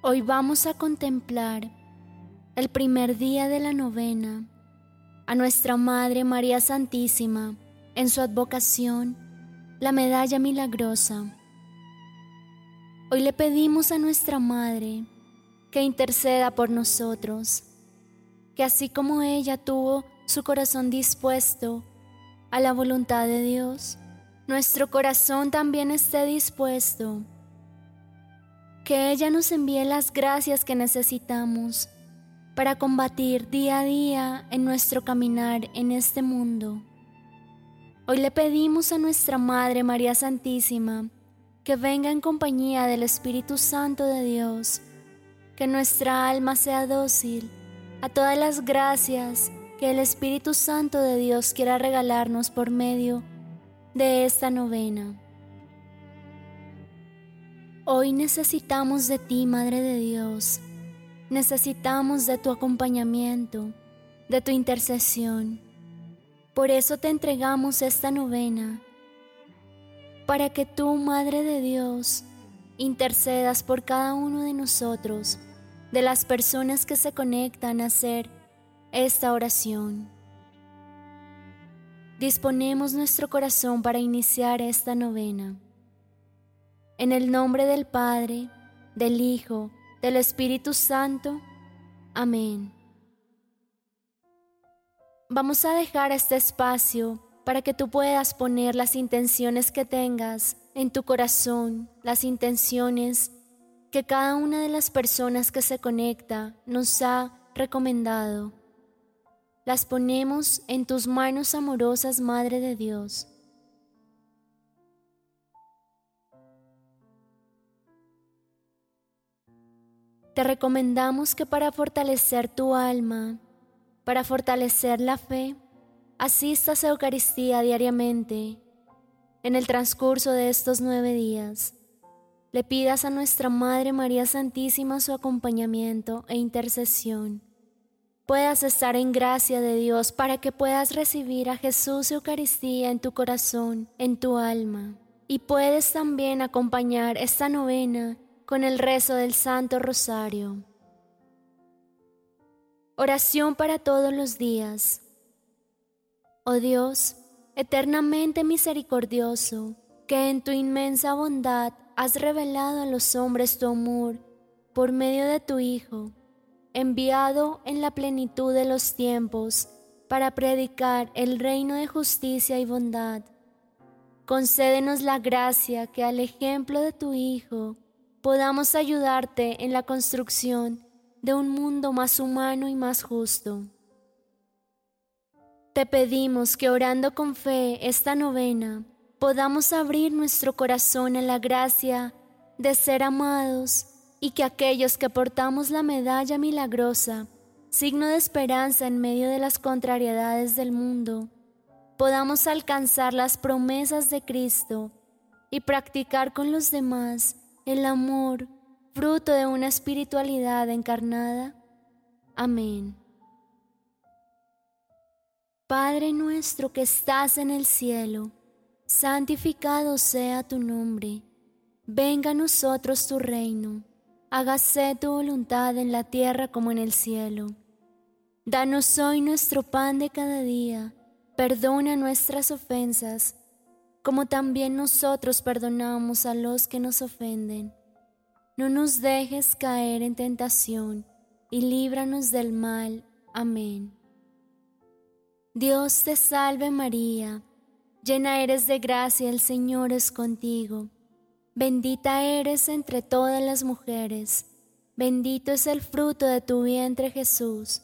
Hoy vamos a contemplar el primer día de la novena a nuestra Madre María Santísima en su advocación, la medalla milagrosa. Hoy le pedimos a nuestra Madre que interceda por nosotros, que así como ella tuvo su corazón dispuesto a la voluntad de Dios, nuestro corazón también esté dispuesto que ella nos envíe las gracias que necesitamos para combatir día a día en nuestro caminar en este mundo. Hoy le pedimos a nuestra Madre María Santísima que venga en compañía del Espíritu Santo de Dios, que nuestra alma sea dócil a todas las gracias que el Espíritu Santo de Dios quiera regalarnos por medio de esta novena. Hoy necesitamos de ti, Madre de Dios. Necesitamos de tu acompañamiento, de tu intercesión. Por eso te entregamos esta novena, para que tú, Madre de Dios, intercedas por cada uno de nosotros, de las personas que se conectan a hacer esta oración. Disponemos nuestro corazón para iniciar esta novena. En el nombre del Padre, del Hijo, del Espíritu Santo. Amén. Vamos a dejar este espacio para que tú puedas poner las intenciones que tengas en tu corazón, las intenciones que cada una de las personas que se conecta nos ha recomendado. Las ponemos en tus manos amorosas, Madre de Dios. Te recomendamos que para fortalecer tu alma, para fortalecer la fe, asistas a Eucaristía diariamente. En el transcurso de estos nueve días, le pidas a nuestra Madre María Santísima su acompañamiento e intercesión. Puedas estar en gracia de Dios para que puedas recibir a Jesús Eucaristía en tu corazón, en tu alma. Y puedes también acompañar esta novena con el rezo del Santo Rosario. Oración para todos los días. Oh Dios, eternamente misericordioso, que en tu inmensa bondad has revelado a los hombres tu amor por medio de tu Hijo, enviado en la plenitud de los tiempos para predicar el reino de justicia y bondad. Concédenos la gracia que al ejemplo de tu Hijo, podamos ayudarte en la construcción de un mundo más humano y más justo. Te pedimos que orando con fe esta novena podamos abrir nuestro corazón a la gracia de ser amados y que aquellos que portamos la medalla milagrosa, signo de esperanza en medio de las contrariedades del mundo, podamos alcanzar las promesas de Cristo y practicar con los demás el amor, fruto de una espiritualidad encarnada. Amén. Padre nuestro que estás en el cielo, santificado sea tu nombre. Venga a nosotros tu reino. Hágase tu voluntad en la tierra como en el cielo. Danos hoy nuestro pan de cada día. Perdona nuestras ofensas como también nosotros perdonamos a los que nos ofenden. No nos dejes caer en tentación, y líbranos del mal. Amén. Dios te salve María, llena eres de gracia, el Señor es contigo. Bendita eres entre todas las mujeres, bendito es el fruto de tu vientre Jesús.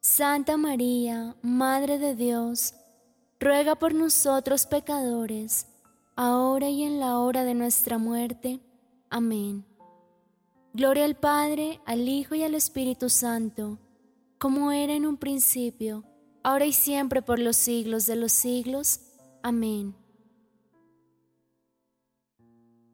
Santa María, Madre de Dios, ruega por nosotros pecadores, ahora y en la hora de nuestra muerte. Amén. Gloria al Padre, al Hijo y al Espíritu Santo, como era en un principio, ahora y siempre por los siglos de los siglos. Amén.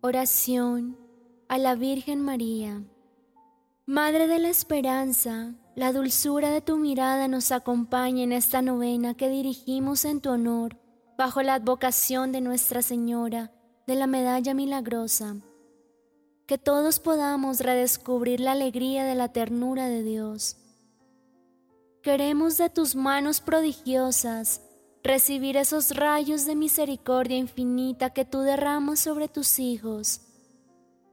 Oración a la Virgen María. Madre de la Esperanza, la dulzura de tu mirada nos acompaña en esta novena que dirigimos en tu honor, bajo la advocación de Nuestra Señora de la Medalla Milagrosa. Que todos podamos redescubrir la alegría de la ternura de Dios. Queremos de tus manos prodigiosas recibir esos rayos de misericordia infinita que tú derramas sobre tus hijos.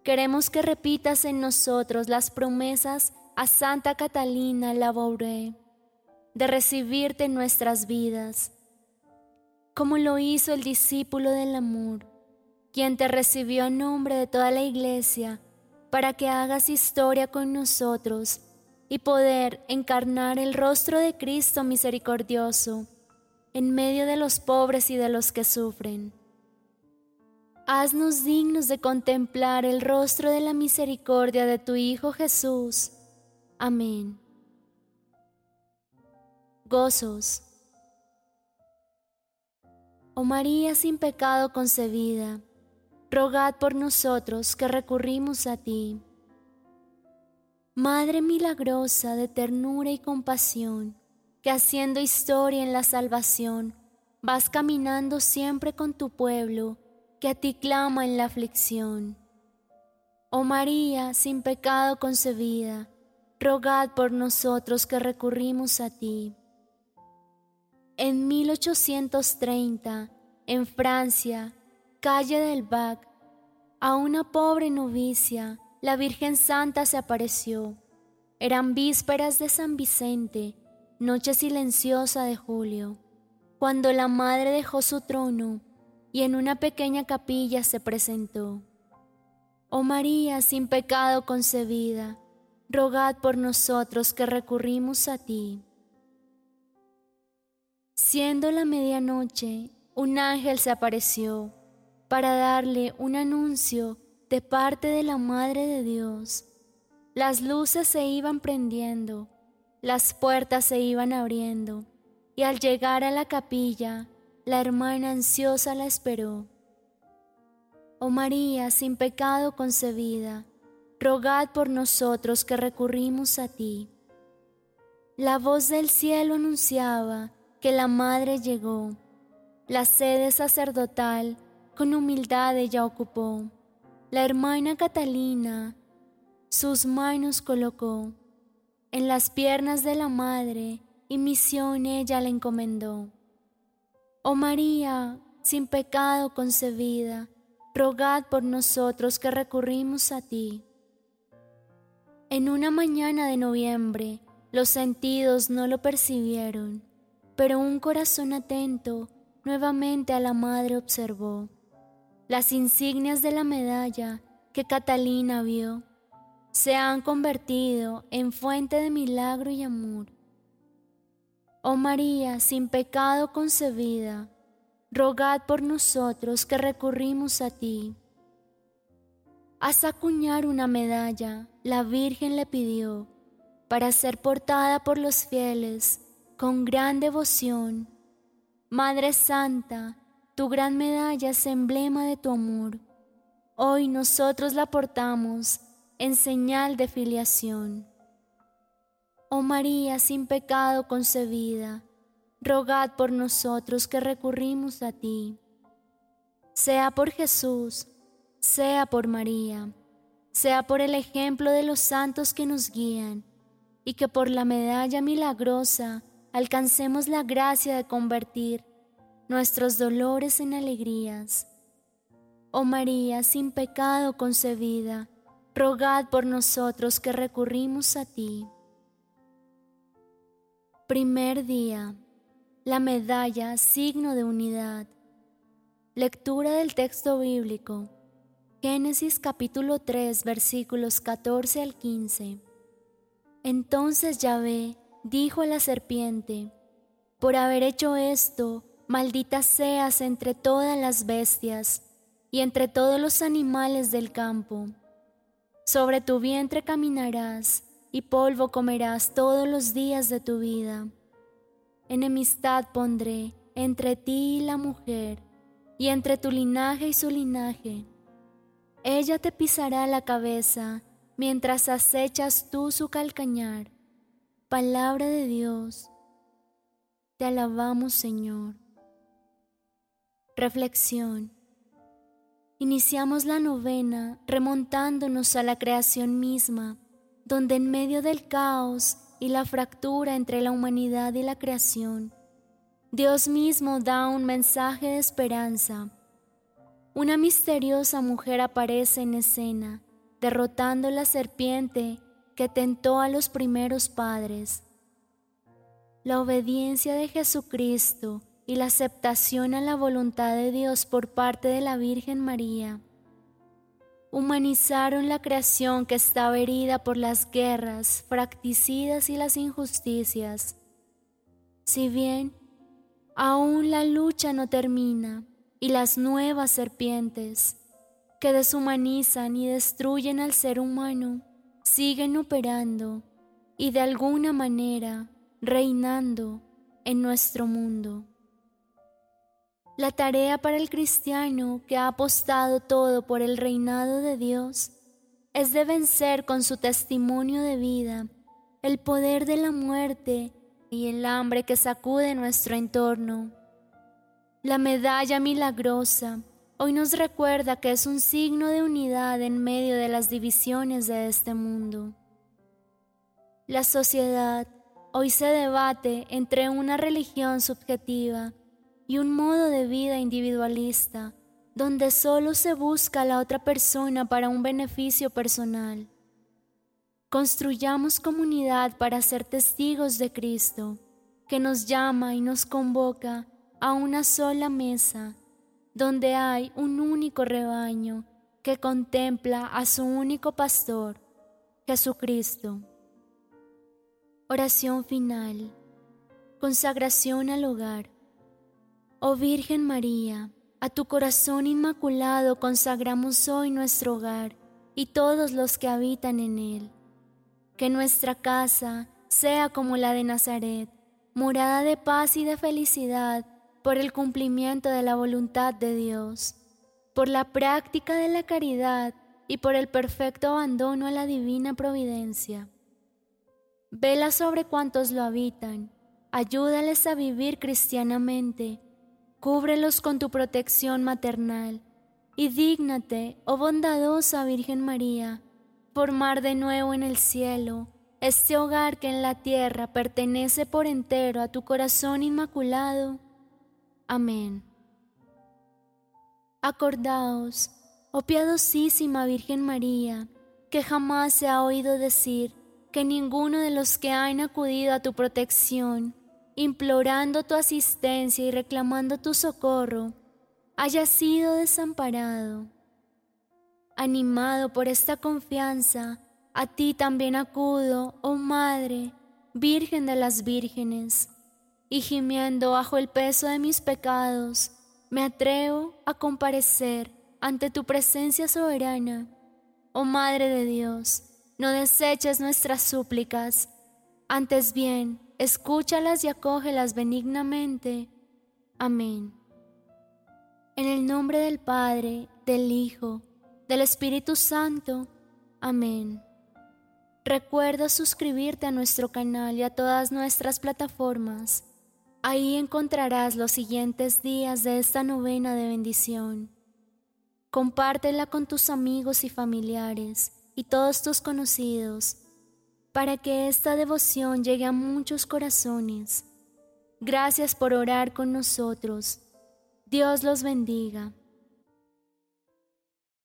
Queremos que repitas en nosotros las promesas a Santa Catalina Labouré de recibirte en nuestras vidas, como lo hizo el discípulo del amor, quien te recibió a nombre de toda la iglesia para que hagas historia con nosotros y poder encarnar el rostro de Cristo misericordioso en medio de los pobres y de los que sufren. Haznos dignos de contemplar el rostro de la misericordia de tu Hijo Jesús Amén. Gozos. Oh María sin pecado concebida, rogad por nosotros que recurrimos a ti. Madre milagrosa de ternura y compasión, que haciendo historia en la salvación, vas caminando siempre con tu pueblo, que a ti clama en la aflicción. Oh María sin pecado concebida, rogad por nosotros que recurrimos a ti. En 1830, en Francia, calle del Bac, a una pobre novicia, la Virgen Santa se apareció. Eran vísperas de San Vicente, noche silenciosa de julio, cuando la madre dejó su trono y en una pequeña capilla se presentó. Oh María sin pecado concebida, rogad por nosotros que recurrimos a ti. Siendo la medianoche, un ángel se apareció para darle un anuncio de parte de la Madre de Dios. Las luces se iban prendiendo, las puertas se iban abriendo, y al llegar a la capilla, la hermana ansiosa la esperó. Oh María, sin pecado concebida, rogad por nosotros que recurrimos a ti. La voz del cielo anunciaba que la madre llegó. La sede sacerdotal con humildad ella ocupó. La hermana Catalina sus manos colocó en las piernas de la madre y misión ella le encomendó. Oh María, sin pecado concebida, rogad por nosotros que recurrimos a ti. En una mañana de noviembre, los sentidos no lo percibieron, pero un corazón atento nuevamente a la madre observó. Las insignias de la medalla que Catalina vio se han convertido en fuente de milagro y amor. Oh María, sin pecado concebida, rogad por nosotros que recurrimos a ti. Haz acuñar una medalla, la Virgen le pidió, para ser portada por los fieles con gran devoción. Madre Santa, tu gran medalla es emblema de tu amor. Hoy nosotros la portamos en señal de filiación. Oh María sin pecado concebida, rogad por nosotros que recurrimos a ti. Sea por Jesús, sea por María, sea por el ejemplo de los santos que nos guían, y que por la medalla milagrosa alcancemos la gracia de convertir nuestros dolores en alegrías. Oh María, sin pecado concebida, rogad por nosotros que recurrimos a ti. Primer día. La medalla, signo de unidad. Lectura del texto bíblico. Génesis capítulo 3 versículos 14 al 15. Entonces Yahvé dijo a la serpiente, por haber hecho esto, maldita seas entre todas las bestias y entre todos los animales del campo. Sobre tu vientre caminarás y polvo comerás todos los días de tu vida. Enemistad pondré entre ti y la mujer, y entre tu linaje y su linaje. Ella te pisará la cabeza, mientras acechas tú su calcañar. Palabra de Dios. Te alabamos, Señor. Reflexión. Iniciamos la novena remontándonos a la creación misma, donde en medio del caos y la fractura entre la humanidad y la creación, Dios mismo da un mensaje de esperanza. Una misteriosa mujer aparece en escena, derrotando la serpiente que tentó a los primeros padres. La obediencia de Jesucristo y la aceptación a la voluntad de Dios por parte de la Virgen María humanizaron la creación que estaba herida por las guerras, fracticidas y las injusticias. Si bien aún la lucha no termina y las nuevas serpientes que deshumanizan y destruyen al ser humano siguen operando y de alguna manera reinando en nuestro mundo. La tarea para el cristiano que ha apostado todo por el reinado de Dios es de vencer con su testimonio de vida el poder de la muerte y el hambre que sacude nuestro entorno. La medalla milagrosa hoy nos recuerda que es un signo de unidad en medio de las divisiones de este mundo. La sociedad hoy se debate entre una religión subjetiva y un modo de vida individualista donde solo se busca a la otra persona para un beneficio personal. Construyamos comunidad para ser testigos de Cristo, que nos llama y nos convoca a una sola mesa, donde hay un único rebaño que contempla a su único pastor, Jesucristo. Oración final. Consagración al hogar. Oh Virgen María, a tu corazón inmaculado consagramos hoy nuestro hogar y todos los que habitan en él. Que nuestra casa sea como la de Nazaret, morada de paz y de felicidad por el cumplimiento de la voluntad de Dios, por la práctica de la caridad y por el perfecto abandono a la divina providencia. Vela sobre cuantos lo habitan, ayúdales a vivir cristianamente Cúbrelos con tu protección maternal y dígnate, oh bondadosa Virgen María, formar de nuevo en el cielo este hogar que en la tierra pertenece por entero a tu corazón inmaculado. Amén. Acordaos, oh piadosísima Virgen María, que jamás se ha oído decir que ninguno de los que han acudido a tu protección implorando tu asistencia y reclamando tu socorro, haya sido desamparado. Animado por esta confianza, a ti también acudo, oh Madre, Virgen de las Vírgenes, y gimiendo bajo el peso de mis pecados, me atrevo a comparecer ante tu presencia soberana. Oh Madre de Dios, no deseches nuestras súplicas, antes bien, escúchalas y acógelas benignamente. Amén. En el nombre del Padre, del Hijo, del Espíritu Santo. Amén. Recuerda suscribirte a nuestro canal y a todas nuestras plataformas. Ahí encontrarás los siguientes días de esta novena de bendición. Compártela con tus amigos y familiares y todos tus conocidos para que esta devoción llegue a muchos corazones. Gracias por orar con nosotros Dios los bendiga.